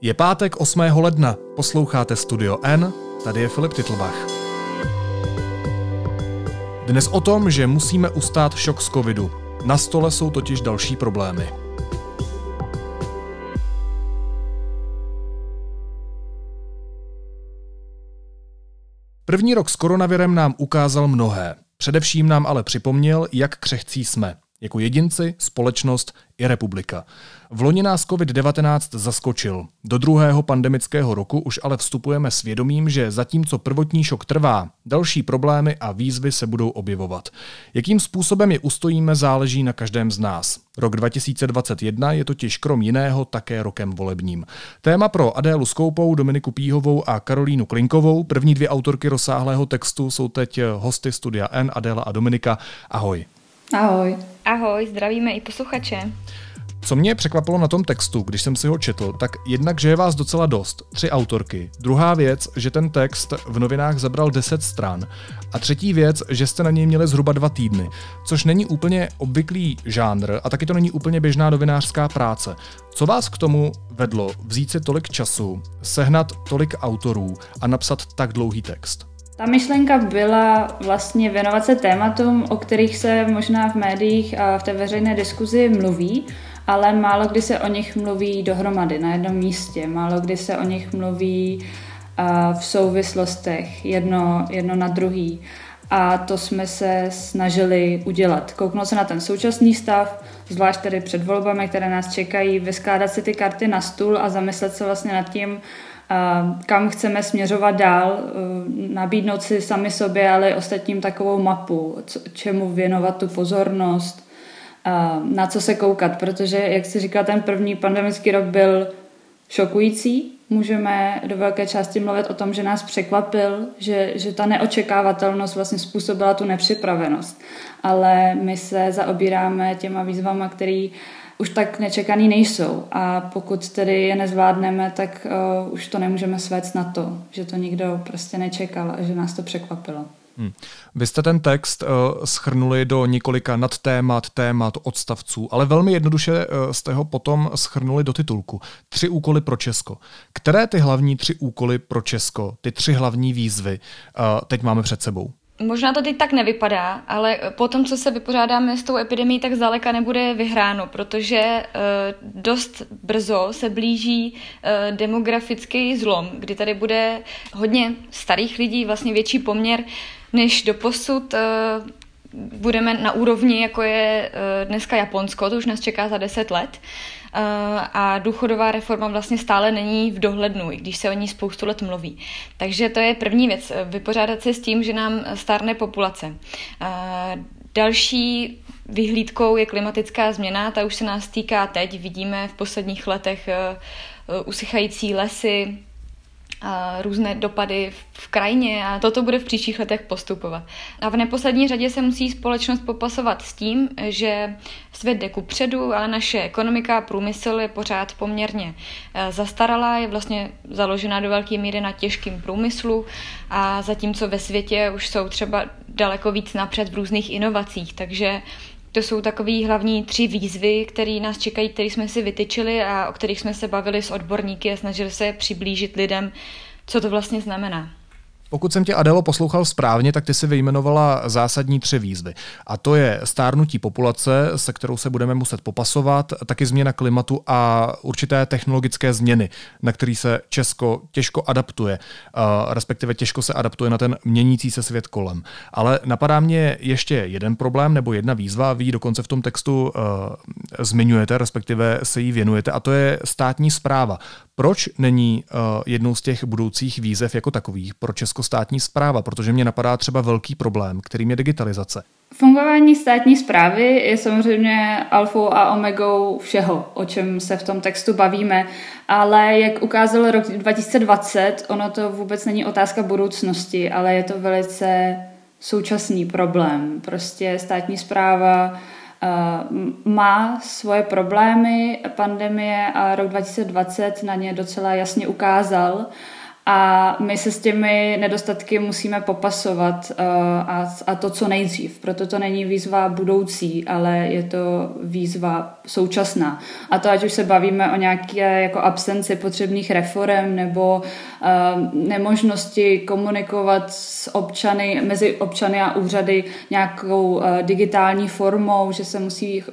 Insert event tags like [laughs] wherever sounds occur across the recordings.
Je pátek 8. ledna, posloucháte Studio N, tady je Filip Titlbach. Dnes o tom, že musíme ustát šok z covidu. Na stole jsou totiž další problémy. První rok s koronavirem nám ukázal mnohé. Především nám ale připomněl, jak křehcí jsme. Jako jedinci, společnost i republika. V loni nás COVID-19 zaskočil. Do druhého pandemického roku už ale vstupujeme s vědomím, že zatímco prvotní šok trvá, další problémy a výzvy se budou objevovat. Jakým způsobem je ustojíme, záleží na každém z nás. Rok 2021 je totiž krom jiného také rokem volebním. Téma pro Adélu Skoupou, Dominiku Píhovou a Karolínu Klinkovou, první dvě autorky rozsáhlého textu, jsou teď hosty Studia N, Adéla a Dominika. Ahoj. Ahoj. Ahoj, zdravíme i posluchače. Co mě překvapilo na tom textu, když jsem si ho četl, tak jednak, že je vás docela dost, tři autorky. Druhá věc, že ten text v novinách zabral 10 stran. A třetí věc, že jste na něj měli zhruba dva týdny, což není úplně obvyklý žánr a taky to není úplně běžná novinářská práce. Co vás k tomu vedlo vzít si tolik času, sehnat tolik autorů a napsat tak dlouhý text? Ta myšlenka byla vlastně věnovat se tématům, o kterých se možná v médiích a v té veřejné diskuzi mluví, ale málo kdy se o nich mluví dohromady na jednom místě, málo kdy se o nich mluví v souvislostech jedno, jedno na druhý. A to jsme se snažili udělat. Kouknout se na ten současný stav, zvlášť tedy před volbami, které nás čekají, vyskládat si ty karty na stůl a zamyslet se vlastně nad tím, kam chceme směřovat dál, nabídnout si sami sobě, ale i ostatním takovou mapu, čemu věnovat tu pozornost, na co se koukat, protože, jak si říkal, ten první pandemický rok byl šokující. Můžeme do velké části mluvit o tom, že nás překvapil, že, že ta neočekávatelnost vlastně způsobila tu nepřipravenost. Ale my se zaobíráme těma výzvama, který už tak nečekaný nejsou. A pokud tedy je nezvládneme, tak uh, už to nemůžeme svést na to, že to nikdo prostě nečekal a že nás to překvapilo. Hmm. Vy jste ten text uh, schrnuli do několika nadtémat, témat, odstavců, ale velmi jednoduše uh, jste ho potom schrnuli do titulku. Tři úkoly pro Česko. Které ty hlavní tři úkoly pro Česko, ty tři hlavní výzvy, uh, teď máme před sebou? Možná to teď tak nevypadá, ale po tom, co se vypořádáme s tou epidemí, tak zdaleka nebude vyhráno, protože uh, dost brzo se blíží uh, demografický zlom, kdy tady bude hodně starých lidí, vlastně větší poměr než do posud. Budeme na úrovni, jako je dneska Japonsko, to už nás čeká za 10 let. Uh, a důchodová reforma vlastně stále není v dohlednu, i když se o ní spoustu let mluví. Takže to je první věc, vypořádat se s tím, že nám stárne populace. Další vyhlídkou je klimatická změna, ta už se nás týká teď. Vidíme v posledních letech usychající lesy, různé dopady v krajině a toto bude v příštích letech postupovat. A v neposlední řadě se musí společnost popasovat s tím, že svět jde ku předu, ale naše ekonomika a průmysl je pořád poměrně e, zastaralá, je vlastně založena do velké míry na těžkém průmyslu a zatímco ve světě už jsou třeba daleko víc napřed v různých inovacích, takže to jsou takové hlavní tři výzvy, které nás čekají, které jsme si vytyčili a o kterých jsme se bavili s odborníky a snažili se přiblížit lidem, co to vlastně znamená. Pokud jsem tě, Adelo, poslouchal správně, tak ty si vyjmenovala zásadní tři výzvy. A to je stárnutí populace, se kterou se budeme muset popasovat, taky změna klimatu a určité technologické změny, na který se Česko těžko adaptuje, respektive těžko se adaptuje na ten měnící se svět kolem. Ale napadá mě ještě jeden problém nebo jedna výzva, vy ji dokonce v tom textu uh, zmiňujete, respektive se jí věnujete, a to je státní zpráva. Proč není uh, jednou z těch budoucích výzev jako takových pro Česko státní zpráva? Protože mě napadá třeba velký problém, kterým je digitalizace. Fungování státní zprávy je samozřejmě alfou a omegou všeho, o čem se v tom textu bavíme, ale jak ukázal rok 2020, ono to vůbec není otázka budoucnosti, ale je to velice současný problém. Prostě státní zpráva Eh, má svoje problémy, pandemie a rok 2020 na ně docela jasně ukázal. A my se s těmi nedostatky musíme popasovat uh, a, a to co nejdřív. Proto to není výzva budoucí, ale je to výzva současná. A to ať už se bavíme o nějaké jako absenci potřebných reform nebo uh, nemožnosti komunikovat s občany, mezi občany a úřady nějakou uh, digitální formou, že se musí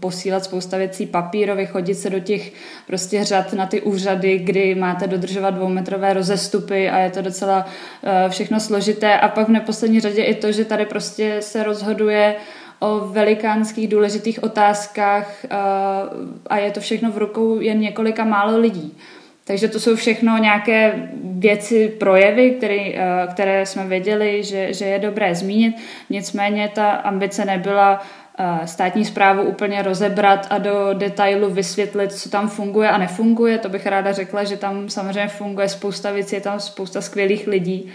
posílat spousta věcí papírově, chodit se do těch prostě řad na ty úřady, kdy máte dodržovat dvoumetrové rozestupy a je to docela uh, všechno složité. A pak v neposlední řadě i to, že tady prostě se rozhoduje o velikánských důležitých otázkách uh, a je to všechno v rukou jen několika málo lidí. Takže to jsou všechno nějaké věci, projevy, který, eh, které jsme věděli, že, že je dobré zmínit. Nicméně ta ambice nebyla Eh, státní zprávu úplně rozebrat a do detailu vysvětlit, co tam funguje a nefunguje. To bych ráda řekla, že tam samozřejmě funguje spousta věcí, je tam spousta skvělých lidí.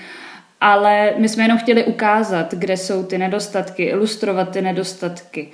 Ale my jsme jenom chtěli ukázat, kde jsou ty nedostatky, ilustrovat ty nedostatky.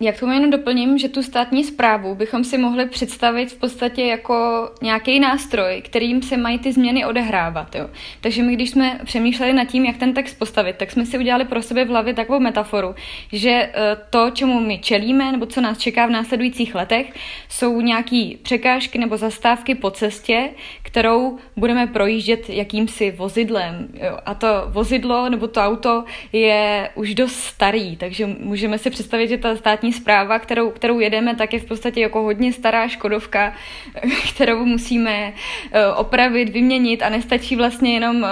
Jak tomu jenom doplním, že tu státní zprávu bychom si mohli představit v podstatě jako nějaký nástroj, kterým se mají ty změny odehrávat. Jo. Takže my, když jsme přemýšleli nad tím, jak ten text postavit, tak jsme si udělali pro sebe v hlavě takovou metaforu, že eh, to, čemu my čelíme, nebo co nás čeká v následujících letech, jsou nějaké překážky nebo zastávky po cestě, kterou budeme projíždět jakýmsi vozidlem. Jo. A to vozidlo nebo to auto je už dost starý, takže můžeme si představit, že ta státní státní zpráva, kterou, kterou jedeme, tak je v podstatě jako hodně stará Škodovka, [laughs] kterou musíme eh, opravit, vyměnit a nestačí vlastně jenom eh,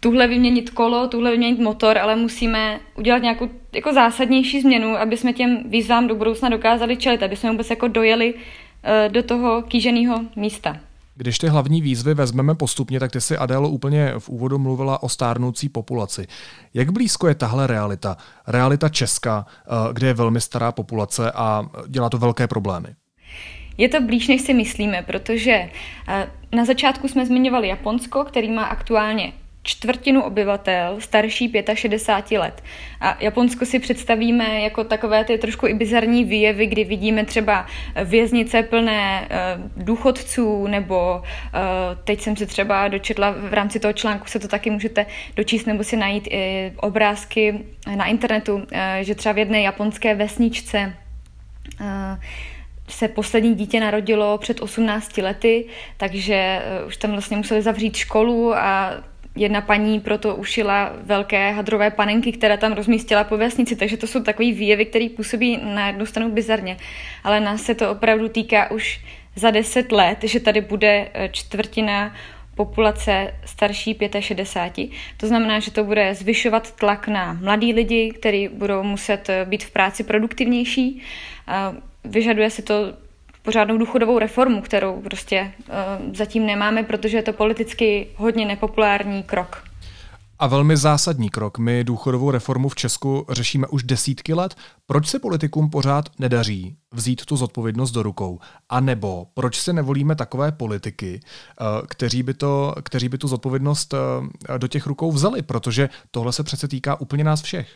tuhle vyměnit kolo, tuhle vyměnit motor, ale musíme udělat nějakou jako zásadnější změnu, aby jsme těm výzvám do budoucna dokázali čelit, aby jsme vůbec jako dojeli eh, do toho kýženého místa. Když ty hlavní výzvy vezmeme postupně, tak ty si Adélo úplně v úvodu mluvila o stárnoucí populaci. Jak blízko je tahle realita? Realita Česka, eh, kde je velmi stará populace a dělá to velké problémy. Je to blíž, než si myslíme, protože eh, na začátku jsme zmiňovali Japonsko, který má aktuálně čtvrtinu obyvatel starší 65 let. A Japonsko si představíme jako takové ty trošku i bizarní výjevy, kdy vidíme třeba věznice plné uh, důchodců, nebo uh, teď jsem se třeba dočetla, v rámci toho článku se to taky můžete dočíst nebo si najít i obrázky na internetu, že třeba v jedné japonské vesničce se poslední dítě narodilo před 18 lety, takže už tam vlastně museli zavřít školu a jedna paní proto ušila velké hadrové panenky, které tam rozmístila po vesnici, takže to jsou takové výjevy, které působí na jednu stranu bizarně, ale nás se to opravdu týká už za deset let, že tady bude eh, čtvrtina populace starší 65. To znamená, že to bude zvyšovat tlak na mladí lidi, kteří budou muset eh, být v práci produktivnější. Vyžaduje se to pořádnou důchodovou reformu, kterou prostě uh, zatím nemáme, protože je to politicky hodně nepopulární krok. A velmi zásadní krok. My důchodovou reformu v Česku řešíme už desítky let. Proč se politikům pořád nedaří vzít tu zodpovědnost do rukou? A nebo proč se nevolíme takové politiky, eh, kteří by, to, kteří by tu zodpovědnost eh, do těch rukou vzali? Protože tohle se přece týká úplně nás všech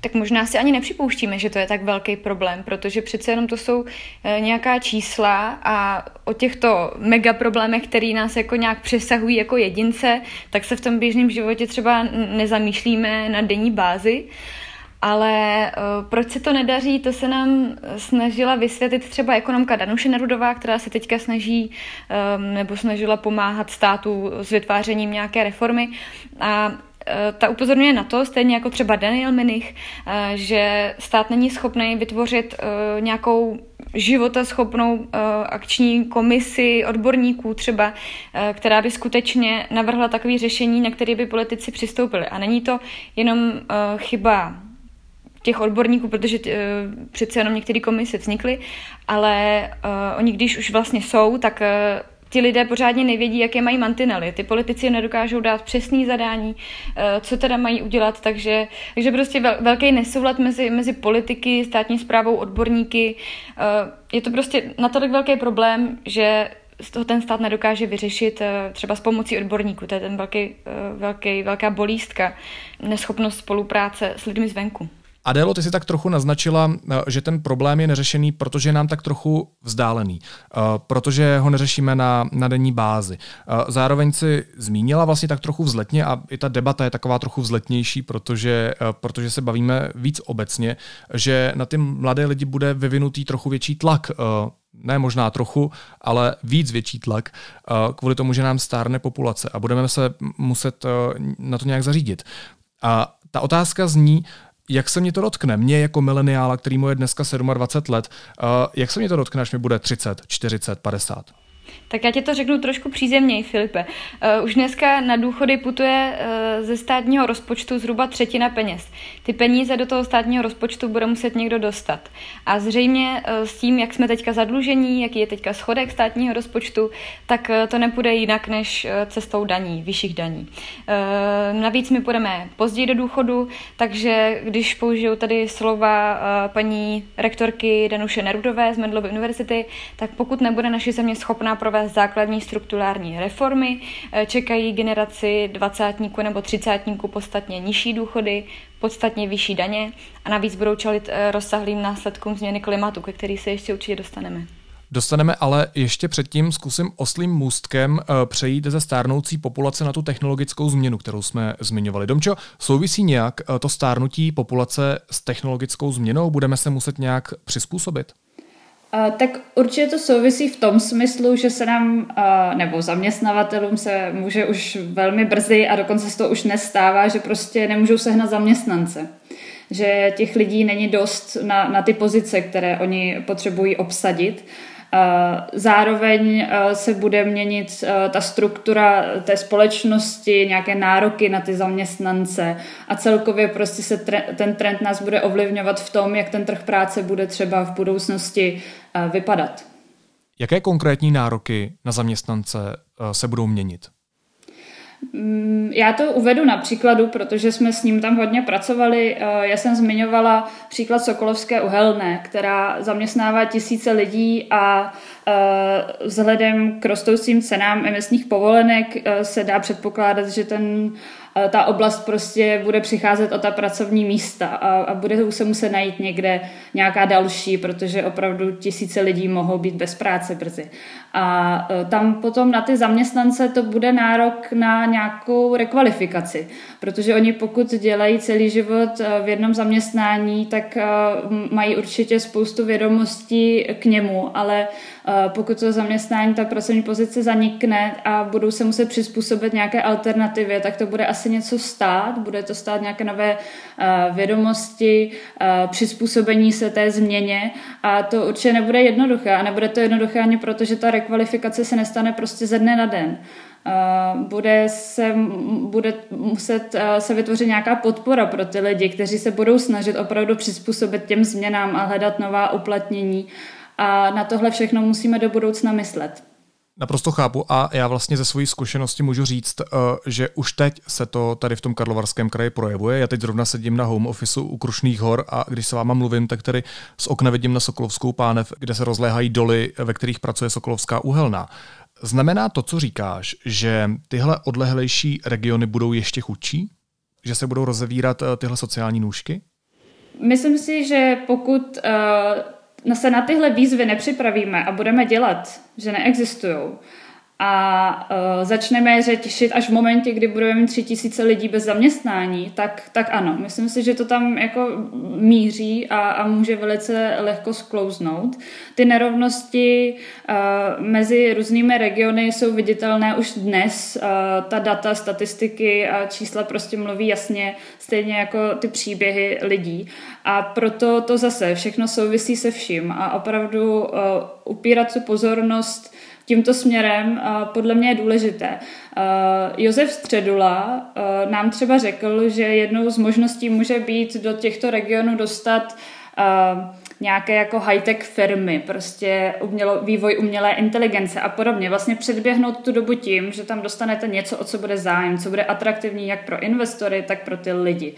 tak možná si ani nepřipouštíme, že to je tak velký problém, protože přece jenom to jsou e, nějaká čísla a o těchto mega problémech, které nás jako nějak přesahují jako jedince, tak se v tom běžném životě třeba nezamýšlíme na denní bázi. Ale uh, proč se to nedaří, to se nám snažila vysvětlit třeba ekonomka Danuše Nerudová, která se teďka snaží um, nebo snažila pomáhat státu s vytvářením nějaké reformy. A Eh, ta upozorňuje na to, stejně jako třeba Daniel Minich, eh, že stát není schopný vytvořit eh, nějakou životaschopnou akční komisi odborníků třeba, která by skutečně navrhla takové řešení, na které by politici přistoupili. A není to jenom chyba těch odborníků, protože uh, přece jenom některé komise vznikly, ale uh, oni když už vlastně jsou, tak uh, ti lidé pořádně nevědí, jaké mají mantinely. Ty politici nedokážou dát přesný zadání, eh, co teda mají udělat, takže, takže prostě velký nesoulad mezi, mezi politiky, státní zprávou, odborníky. Eh, je to prostě natolik velký problém, že z toho ten stát nedokáže vyřešit eh, třeba s pomocí odborníků. To je ten velký, velký, velká bolístka, neschopnost spolupráce s lidmi zvenku. Adélo, ty si tak trochu naznačila, eh, že ten problém je neřešený, protože je nám tak trochu vzdálený, eh, protože ho neřešíme na, na denní bázi. Eh, zároveň si zmínila vlastně tak trochu vzletně a i ta debata je taková trochu vzletnější, protože, protože se bavíme víc obecně, že na ty mladé lidi bude vyvinutý trochu větší tlak ne možná trochu, ale víc větší tlak kvůli tomu, že nám stárne populace a budeme se muset na to nějak zařídit. A ta otázka zní, jak se mě to dotkne? Mě jako mileniála, který mu je dneska 27 let, uh, jak se mě to dotkne, až mi bude 30, 40, 50? Tak já ti to řeknu trošku přízemněji, Filipe. Uh, už dneska na důchody putuje uh, ze státního rozpočtu zhruba třetina peněz. Ty peníze do toho státního rozpočtu bude muset někdo dostat. A zřejmě uh, s tím, jak jsme teďka zadlužení, jaký je teďka schodek státního rozpočtu, tak to nepůjde jinak než cestou daní, vyšších daní. Navíc my půjdeme později do důchodu, takže když použiju tady slova paní rektorky Danuše Nerudové z Mendlovy univerzity, tak pokud nebude naše země schopná provést základní strukturální reformy, eh, čekají generaci dvacátníků nebo třicátníků podstatně nižší důchody, podstatně vyšší daně a navíc budou čelit eh, rozsahlým následkům změny klimatu, ke který se ještě určitě dostaneme. Dostaneme ale ještě předtím zkusím oslým můstkem eh, přejít ze stárnoucí populace na tu technologickou změnu, kterou jsme zmiňovali. Domčo, souvisí nějak to stárnutí populace s technologickou změnou? Budeme se muset nějak přizpůsobit? Tak určitě to souvisí v tom smyslu, že se nám, nebo zaměstnavatelům se může už velmi brzy a dokonce se to už nestává, že prostě nemůžou sehnat zaměstnance. Že těch lidí není dost na, na ty pozice, které oni potřebují obsadit. Zároveň se bude měnit ta struktura té společnosti, nějaké nároky na ty zaměstnance a celkově prostě se ten trend nás bude ovlivňovat v tom, jak ten trh práce bude třeba v budoucnosti vypadat. Jaké konkrétní nároky na zaměstnance se budou měnit? Mm, já to uvedu na příkladu, protože jsme s ním tam hodně pracovali. Já jsem zmiňovala příklad Sokolovské uhelné, která zaměstnává tisíce lidí a vzhledem k rostoucím cenám emisních povolenek se dá předpokládat, že ten Eh, ta oblast prostě bude přicházet o ta pracovní místa a, a bude se muset najít někde nějaká další, protože opravdu tisíce lidí mohou být bez práce brzy. A eh, tam potom na ty zaměstnance to bude nárok na nějakou rekvalifikaci, protože oni pokud dělají celý život eh, v jednom zaměstnání, tak mají určitě spoustu vědomostí k němu, ale pokud to zaměstnání, ta pracovní pozice zanikne a budou se muset přizpůsobit nějaké alternativě, tak to bude asi něco stát, bude to stát nějaké nové vědomosti, přizpůsobení se té změně. A to určitě nebude jednoduché a nebude to jednoduché ani proto, že ta rekvalifikace se nestane prostě ze dne na den. Bude se, bude muset se vytvořit nějaká podpora pro ty lidi, kteří se budou snažit opravdu přizpůsobit těm změnám a hledat nová uplatnění a na tohle všechno musíme do budoucna myslet. Naprosto chápu a já vlastně ze své zkušenosti můžu říct, eh, že už teď se to tady v tom Karlovarském kraji projevuje. Já teď zrovna sedím na home officeu u Krušných hor a když se váma mluvím, tak tady z okna vidím na Sokolovskou pánev, kde se rozléhají doly, ve kterých pracuje Sokolovská uhelná. Znamená to, co říkáš, že tyhle odlehlejší regiony budou ještě chudší? Že se budou rozevírat eh, tyhle sociální nůžky? Myslím si, že pokud uh se na tyhle výzvy nepřipravíme a budeme dělat, že neexistují, a uh, začneme je řešit až v momentě, kdy budeme mít tři tisíce lidí bez zaměstnání, tak, tak ano, myslím si, že to tam jako míří a, a může velice lehko sklouznout. Ty nerovnosti uh, mezi různými regiony jsou viditelné už dnes. Uh, ta data, statistiky a čísla prostě mluví jasně, stejně jako ty příběhy lidí. A proto to zase všechno souvisí se vším a opravdu uh, upírat tu pozornost tímto směrem podle mě je důležité. Josef Středula nám třeba řekl, že jednou z možností může být do těchto regionů dostat nějaké jako high-tech firmy, prostě umělo, vývoj umělé inteligence a podobně. Vlastně předběhnout tu dobu tím, že tam dostanete něco, o co bude zájem, co bude atraktivní jak pro investory, tak pro ty lidi.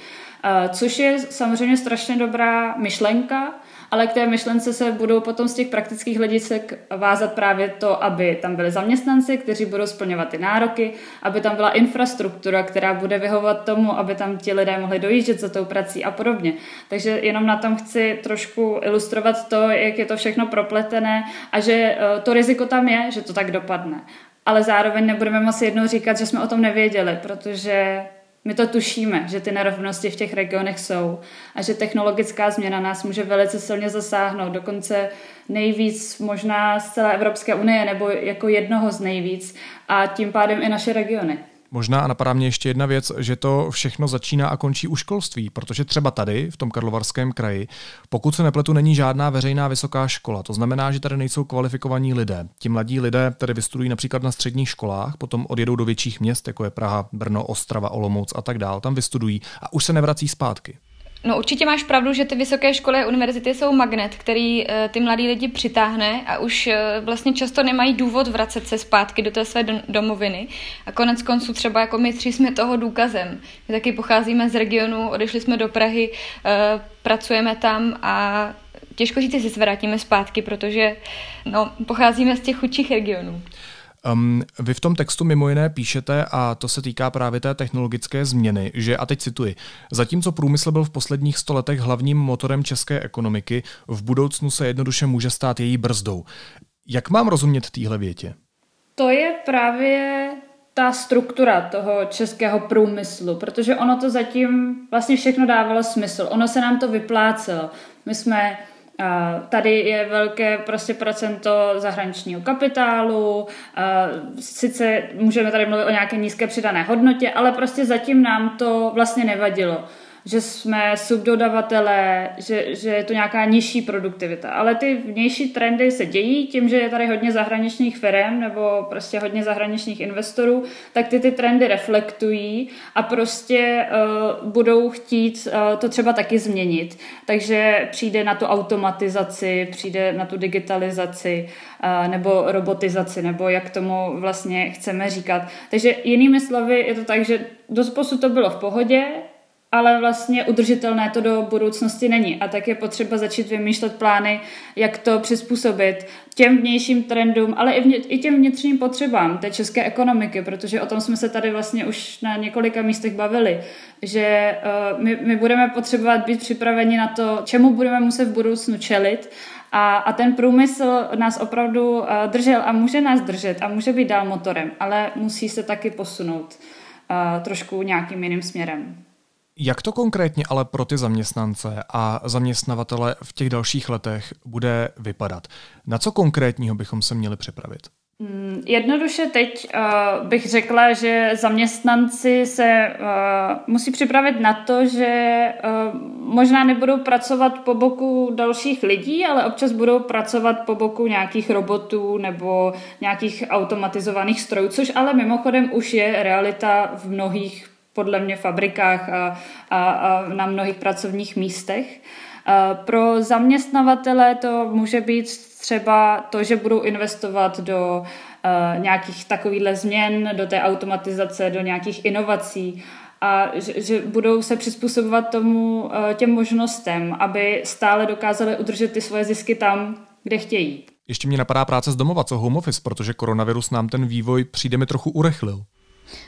Což je samozřejmě strašně dobrá myšlenka, ale k té myšlence se budou potom z těch praktických hledisek vázat právě to, aby tam byli zaměstnanci, kteří budou splňovat ty nároky, aby tam byla infrastruktura, která bude vyhovovat tomu, aby tam ti lidé mohli dojíždět za tou prací a podobně. Takže jenom na tom chci trošku ilustrovat to, jak je to všechno propletené a že eh, to riziko tam je, že to tak dopadne. Ale zároveň nebudeme moci jednou říkat, že jsme o tom nevěděli, protože my to tušíme, že ty nerovnosti v těch regionech jsou a že technologická změna nás může velice silně zasáhnout, dokonce nejvíc možná z celé Evropské unie nebo jako jednoho z nejvíc a tím pádem i naše regiony. Možná a napadá mě ještě jedna věc, že to všechno začíná a končí u školství, protože třeba tady, v tom Karlovarském kraji, pokud se nepletu, není žádná veřejná vysoká škola. To znamená, že tady nejsou kvalifikovaní lidé. Ti mladí lidé tady vystudují například na středních školách, potom odjedou do větších měst, jako je Praha, Brno, Ostrava, Olomouc a tak dál. Tam vystudují a už se nevrací zpátky. No určitě máš pravdu, že ty vysoké školy a univerzity jsou magnet, který uh, ty mladí lidi přitáhne a už uh, vlastně často nemají důvod vracet se zpátky do té své domoviny. A konec konců třeba jako my tři jsme toho důkazem. My taky pocházíme z regionu, odešli jsme do Prahy, uh, pracujeme tam a těžko říct, jestli se vrátíme zpátky, protože no, pocházíme z těch chudších regionů. Um, vy v tom textu mimo jiné píšete, a to se týká právě té technologické změny, že, a teď cituji, zatímco průmysl byl v posledních stoletech hlavním motorem české ekonomiky, v budoucnu se jednoduše může stát její brzdou. Jak mám rozumět téhle větě? To je právě ta struktura toho českého průmyslu, protože ono to zatím vlastně všechno dávalo smysl. Ono se nám to vyplácelo. My jsme Tady je velké prostě procento zahraničního kapitálu, sice můžeme tady mluvit o nějaké nízké přidané hodnotě, ale prostě zatím nám to vlastně nevadilo že jsme subdodavatelé, že, že je to nějaká nižší produktivita. Ale ty vnější trendy se dějí tím, že je tady hodně zahraničních firm nebo prostě hodně zahraničních investorů, tak ty ty trendy reflektují a prostě uh, budou chtít uh, to třeba taky změnit. Takže přijde na tu automatizaci, přijde na tu digitalizaci uh, nebo robotizaci, nebo jak tomu vlastně chceme říkat. Takže jinými slovy je to tak, že dosposud to bylo v pohodě, ale vlastně udržitelné to do budoucnosti není. A tak je potřeba začít vymýšlet plány, jak to přizpůsobit těm vnějším trendům, ale i, vně, i těm vnitřním potřebám té české ekonomiky, protože o tom jsme se tady vlastně už na několika místech bavili, že uh, my, my budeme potřebovat být připraveni na to, čemu budeme muset v budoucnu čelit a, a ten průmysl nás opravdu uh, držel a může nás držet a může být dál motorem, ale musí se taky posunout uh, trošku nějakým jiným směrem. Jak to konkrétně ale pro ty zaměstnance a zaměstnavatele v těch dalších letech bude vypadat? Na co konkrétního bychom se měli připravit? Mm, jednoduše teď uh, bych řekla, že zaměstnanci se uh, musí připravit na to, že uh, možná nebudou pracovat po boku dalších lidí, ale občas budou pracovat po boku nějakých robotů nebo nějakých automatizovaných strojů, což ale mimochodem už je realita v mnohých podle mě fabrikách a, a, a na mnohých pracovních místech. Pro zaměstnavatele to může být třeba to, že budou investovat do nějakých takovýchhle změn, do té automatizace, do nějakých inovací a že, že budou se přizpůsobovat tomu těm možnostem, aby stále dokázali udržet ty svoje zisky tam, kde chtějí. Ještě mě napadá práce z domova, co home office, protože koronavirus nám ten vývoj přijde mi trochu urychlil.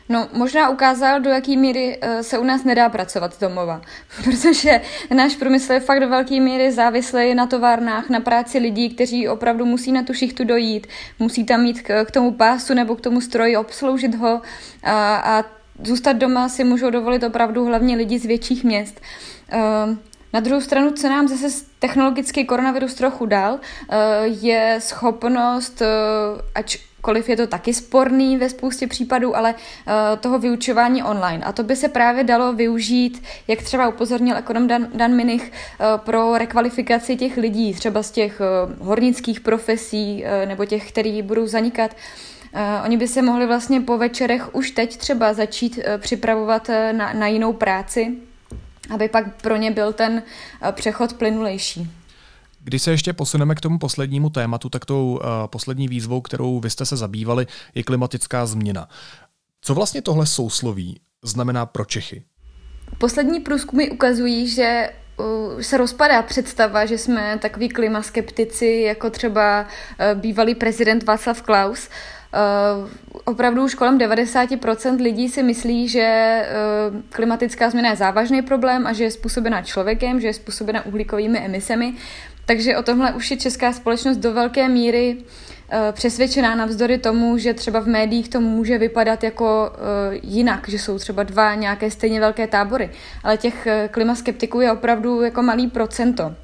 No, možná ukázal, do jaké míry uh, se u nás nedá pracovat domova, [laughs] protože náš průmysl je fakt do velké míry závislý na továrnách, na práci lidí, kteří opravdu musí na tu šichtu dojít, musí tam mít k, k tomu pásu nebo k tomu stroji, obsloužit ho a, a zůstat doma si můžou dovolit opravdu hlavně lidi z větších měst. Uh, na druhou stranu, co nám zase technologický koronavirus trochu dal, uh, je schopnost, ať koliv je to taky sporný ve spoustě případů, ale uh, toho vyučování online. A to by se právě dalo využít, jak třeba upozornil ekonom Dan, Dan Minich, uh, pro rekvalifikaci těch lidí, třeba z těch uh, hornických profesí nebo těch, který budou zanikat. Uh, oni by se mohli vlastně po večerech už teď třeba začít uh, připravovat na, na jinou práci, aby pak pro ně byl ten uh, přechod plynulejší. Když se ještě posuneme k tomu poslednímu tématu, tak tou uh, poslední výzvou, kterou vy jste se zabývali, je klimatická změna. Co vlastně tohle sousloví znamená pro Čechy? Poslední průzkumy ukazují, že se rozpadá představa, že jsme takový klimaskeptici, jako třeba bývalý prezident Václav Klaus. Opravdu už kolem 90% lidí si myslí, že klimatická změna je závažný problém a že je způsobena člověkem, že je způsobena uhlíkovými emisemi. Takže o tomhle už je česká společnost do velké míry Eh, přesvědčená navzdory tomu, že třeba v médiích to může vypadat jako uh, jinak, že jsou třeba dva nějaké stejně velké tábory, ale těch uh, klimaskeptiků je opravdu jako malý procento.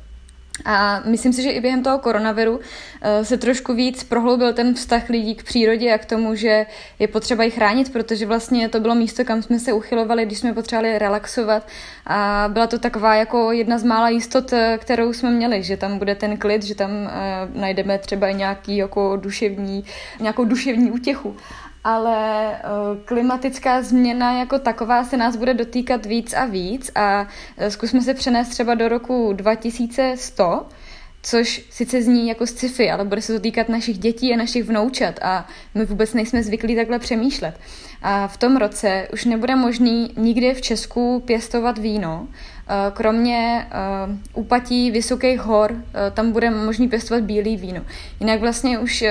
A myslím si, že i během toho koronaviru eh, se trošku víc prohloubil ten vztah lidí k přírodě a k tomu, že je potřeba ji chránit, protože vlastně to bylo místo, kam jsme se uchylovali, když jsme potřebovali relaxovat. A byla to taková jako jedna z mála jistot, eh, kterou jsme měli, že tam bude ten klid, že tam uh, najdeme třeba nějaký jako duševní, nějakou duševní útěchu ale eh, klimatická změna jako taková se nás bude dotýkat víc a víc a eh, zkusme se přenést třeba do roku 2100, což sice zní jako sci-fi, ale bude se to týkat našich dětí a našich vnoučat a my vůbec nejsme zvyklí takhle přemýšlet. A v tom roce už nebude možný nikdy v Česku pěstovat víno, kromě uh, úpatí vysokých hor, uh, tam bude možný pěstovat bílý víno. Jinak vlastně už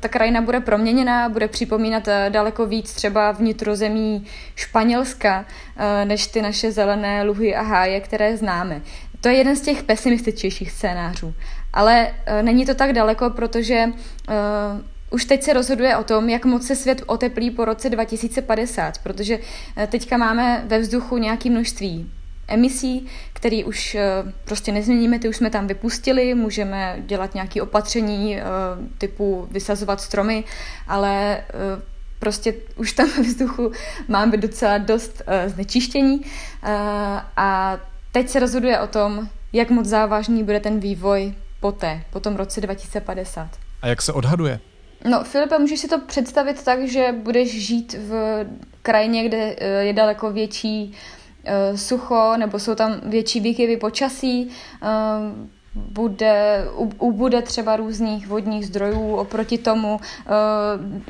ta krajina bude proměněná, bude připomínat daleko víc třeba vnitrozemí Španělska, než ty naše zelené luhy a háje, které známe. To je jeden z těch pesimističtějších scénářů. Ale není to tak daleko, protože už teď se rozhoduje o tom, jak moc se svět oteplí po roce 2050, protože teďka máme ve vzduchu nějaké množství emisí, který už eh, prostě nezměníme, ty už jsme tam vypustili, můžeme dělat nějaké opatření eh, typu vysazovat stromy, ale eh, prostě už tam ve vzduchu máme docela dost znečištění a teď se rozhoduje o tom, jak moc závažný bude ten vývoj poté, po tom roce 2050. A jak se odhaduje? No, Filipe, můžeš si to představit tak, že budeš žít v krajině, kde je daleko větší uh, uh, sucho, nebo jsou tam větší výkyvy počasí, uh, bude, ubude třeba různých vodních zdrojů, oproti tomu uh,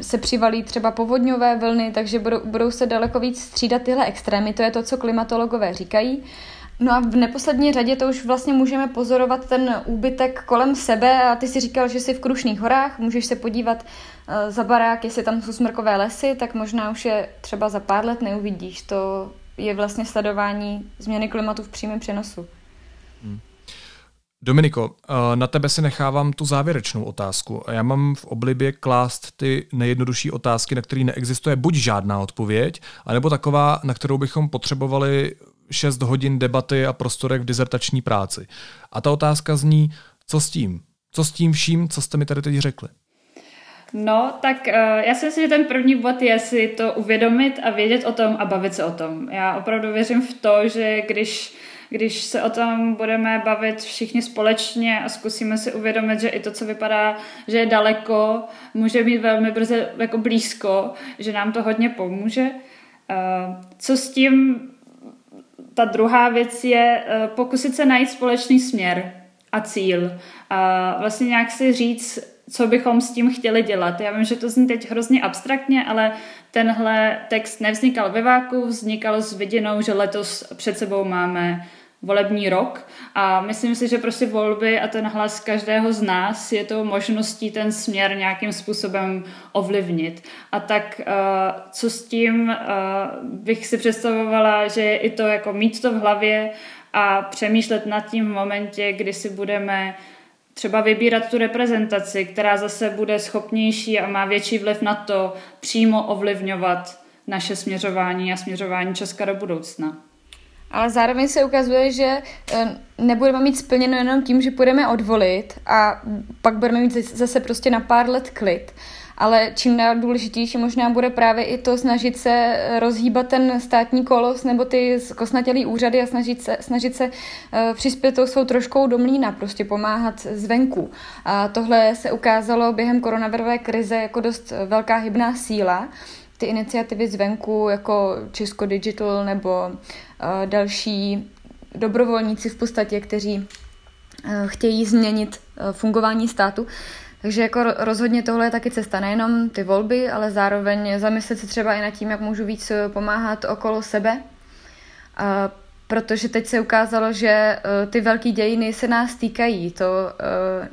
se přivalí třeba povodňové vlny, takže budou, budou se daleko víc střídat tyhle extrémy, to je to, co klimatologové říkají. No a v neposlední řadě to už vlastně můžeme pozorovat ten úbytek kolem sebe a ty si říkal, že jsi v Krušných horách, můžeš se podívat za barák, jestli tam jsou smrkové lesy, tak možná už je třeba za pár let neuvidíš, to je vlastně sledování změny klimatu v přímém přenosu. Hmm. Dominiko, eh, na tebe si nechávám tu závěrečnou otázku. Já mám v oblibě klást ty nejjednodušší otázky, na které neexistuje buď žádná odpověď, anebo taková, na kterou bychom potřebovali 6 hodin debaty a prostorek v dizertační práci. A ta otázka zní, co s tím? Co s tím vším, co jste mi tady teď řekli? No, tak uh, já si myslím, že ten první bod je si to uvědomit a vědět o tom a bavit se o tom. Já opravdu věřím v to, že když když se o tom budeme bavit všichni společně a zkusíme si uvědomit, že i to, co vypadá, že je daleko, může být velmi brzy jako blízko, že nám to hodně pomůže. Uh, co s tím, ta druhá věc je uh, pokusit se najít společný směr a cíl. A vlastně nějak si říct, co bychom s tím chtěli dělat. Já vím, že to zní teď hrozně abstraktně, ale tenhle text nevznikal ve váku, vznikal s vidinou, že letos před sebou máme volební rok a myslím si, že prostě volby a ten hlas každého z nás je to možností ten směr nějakým způsobem ovlivnit. A tak uh, co s tím uh, bych si představovala, že je i to jako mít to v hlavě a přemýšlet nad tím v momentě, kdy si budeme třeba vybírat tu reprezentaci, která zase bude schopnější a má větší vliv na to přímo ovlivňovat naše směřování a směřování Česka do budoucna. Ale zároveň se ukazuje, že eh, nebudeme mít splněno jenom tím, že půjdeme odvolit a pak budeme mít zase prostě na pár let klid, ale čím dál důležitější možná bude právě i to snažit se rozhýbat ten státní kolos nebo ty kosnatělý úřady a snažit se, snažit se uh, přispět tou svou troškou do mlína, prostě pomáhat zvenku. A tohle se ukázalo během koronavirové krize jako dost velká hybná síla. Ty iniciativy zvenku jako Česko Digital nebo uh, další dobrovolníci v podstatě, kteří uh, chtějí změnit fungování státu, takže jako rozhodně tohle je taky cesta, nejenom ty volby, ale zároveň zamyslet se třeba i nad tím, jak můžu víc pomáhat okolo sebe. protože teď se ukázalo, že uh, ty velké dějiny se nás týkají. To, uh,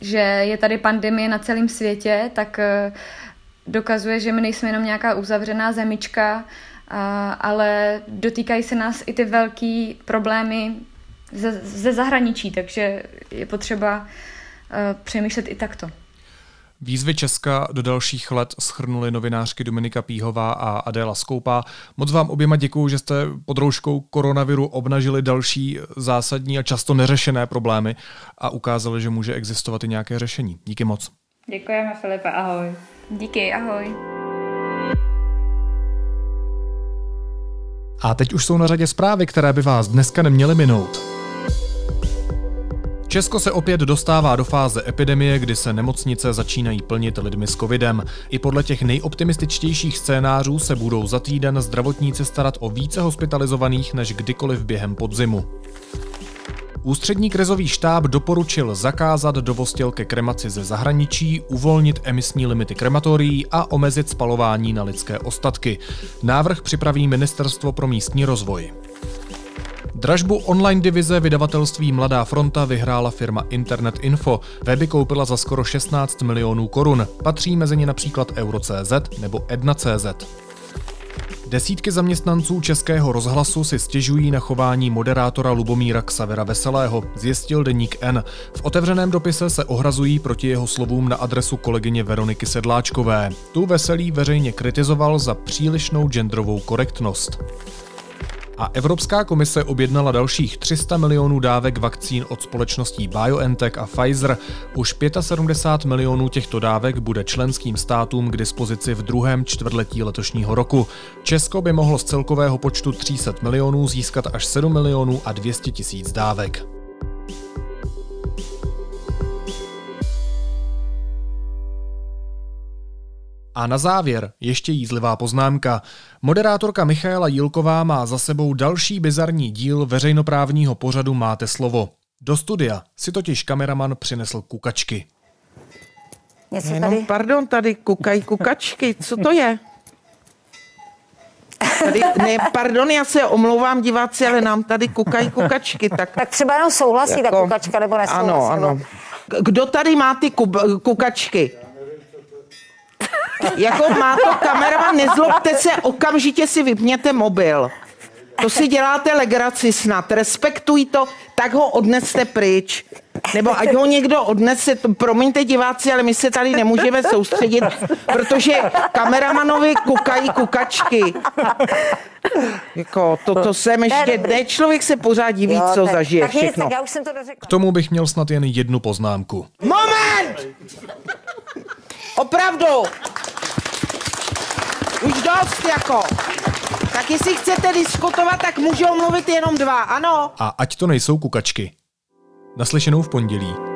že je tady pandemie na celém světě, tak uh, dokazuje, že my nejsme jenom nějaká uzavřená zemička, ale dotýkají se nás i ty velké problémy ze, ze zahraničí, takže je potřeba přemýšlet i takto. Výzvy Česka do dalších let schrnuli novinářky Dominika Píhová a Adéla Skoupá. Moc vám oběma děkuju, že jste pod rouškou koronaviru obnažili další zásadní a často neřešené problémy a ukázali, že může existovat i nějaké řešení. Díky moc. Děkujeme, Filipa, ahoj. Díky, ahoj. A teď už jsou na řadě zprávy, které by vás dneska neměly minout. Česko se opět dostává do fáze epidemie, kdy se nemocnice začínají plnit lidmi s covidem. I podle těch nejoptimističtějších scénářů se budou za týden zdravotníci starat o více hospitalizovaných než kdykoliv během podzimu. Ústřední krizový štáb doporučil zakázat dovostěl ke kremaci ze zahraničí, uvolnit emisní limity krematorií a omezit spalování na lidské ostatky. Návrh připraví Ministerstvo pro místní rozvoj. Dražbu online divize vydavatelství Mladá fronta vyhrála firma Internet Info. Weby koupila za skoro 16 milionů korun. Patří mezi ně například Euro.cz nebo Edna.cz. Desítky zaměstnanců Českého rozhlasu si stěžují na chování moderátora Lubomíra Ksavera Veselého, zjistil deník N. V otevřeném dopise se ohrazují proti jeho slovům na adresu kolegyně Veroniky Sedláčkové. Tu Veselý veřejně kritizoval za přílišnou genderovou korektnost. A Evropská komise objednala dalších 300 milionů dávek vakcín od společností BioNTech a Pfizer. Už 75 milionů těchto dávek bude členským státům k dispozici v druhém čtvrtletí letošního roku. Česko by mohlo z celkového počtu 300 milionů získat až 7 milionů a 200 tisíc dávek. A na závěr ještě jízlivá poznámka. Moderátorka Michaela Jílková má za sebou další bizarní díl veřejnoprávního pořadu Máte slovo. Do studia si totiž kameraman přinesl kukačky. Něco tady? No, pardon, tady kukají kukačky. Co to je? Tady, ne, pardon, já se omlouvám diváci, ale nám tady kukají kukačky. Tak, tak třeba jenom souhlasí jako, ta kukačka, nebo nesouhlasí. Ano, ano. Kdo tady má ty kukačky? Jako má to kamera, nezlobte se, okamžitě si vypněte mobil. To si děláte legraci snad, respektuj to, tak ho odneste pryč. Nebo ať ho někdo odnese, promiňte diváci, ale my se tady nemůžeme soustředit, protože kameramanovi kukají kukačky. Jako, to, to jsem ještě, ne, člověk se pořád diví, jo, co tak, zažije tak všechno. tak já už jsem to dořekla. K tomu bych měl snad jen jednu poznámku. Moment! Opravdu! Už dost jako. Tak jestli chcete diskutovat, tak můžou mluvit jenom dva, ano? A ať to nejsou kukačky. Naslyšenou v pondělí.